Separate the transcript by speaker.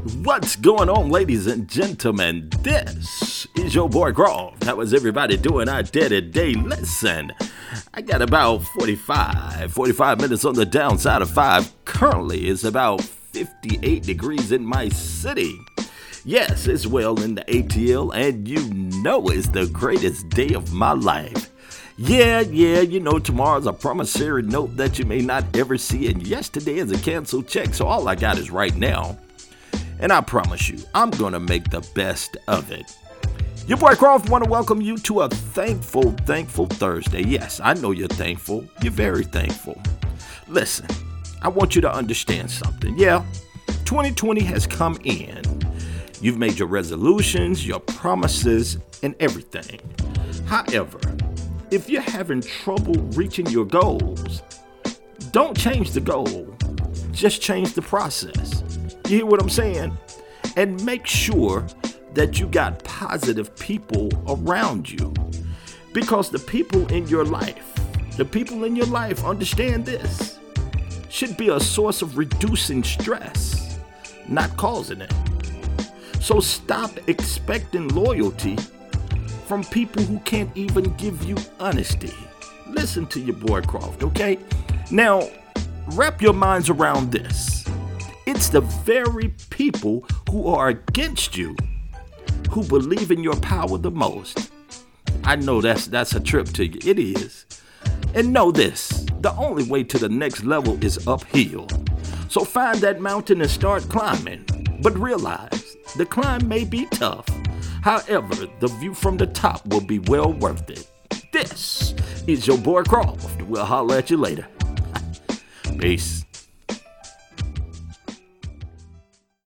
Speaker 1: What's going on, ladies and gentlemen? This is your boy Croft. How is everybody doing out there today? Listen, I got about 45, 45 minutes on the downside of 5. Currently, it's about 58 degrees in my city. Yes, it's well in the ATL, and you know it's the greatest day of my life. Yeah, yeah, you know, tomorrow's a promissory note that you may not ever see, and yesterday is a canceled check, so all I got is right now. And I promise you, I'm gonna make the best of it. Your boy Croft want to welcome you to a thankful, thankful Thursday. Yes, I know you're thankful. You're very thankful. Listen, I want you to understand something. Yeah, 2020 has come in. You've made your resolutions, your promises, and everything. However, if you're having trouble reaching your goals, don't change the goal, just change the process. You hear what I'm saying? And make sure that you got positive people around you. Because the people in your life, the people in your life understand this, should be a source of reducing stress, not causing it. So stop expecting loyalty from people who can't even give you honesty. Listen to your boy Croft, okay? Now, wrap your minds around this. It's the very people who are against you who believe in your power the most. I know that's that's a trip to you. It is. And know this, the only way to the next level is uphill. So find that mountain and start climbing. But realize the climb may be tough, However, the view from the top will be well worth it. This is your boy Croft. We'll holler at you later. Peace.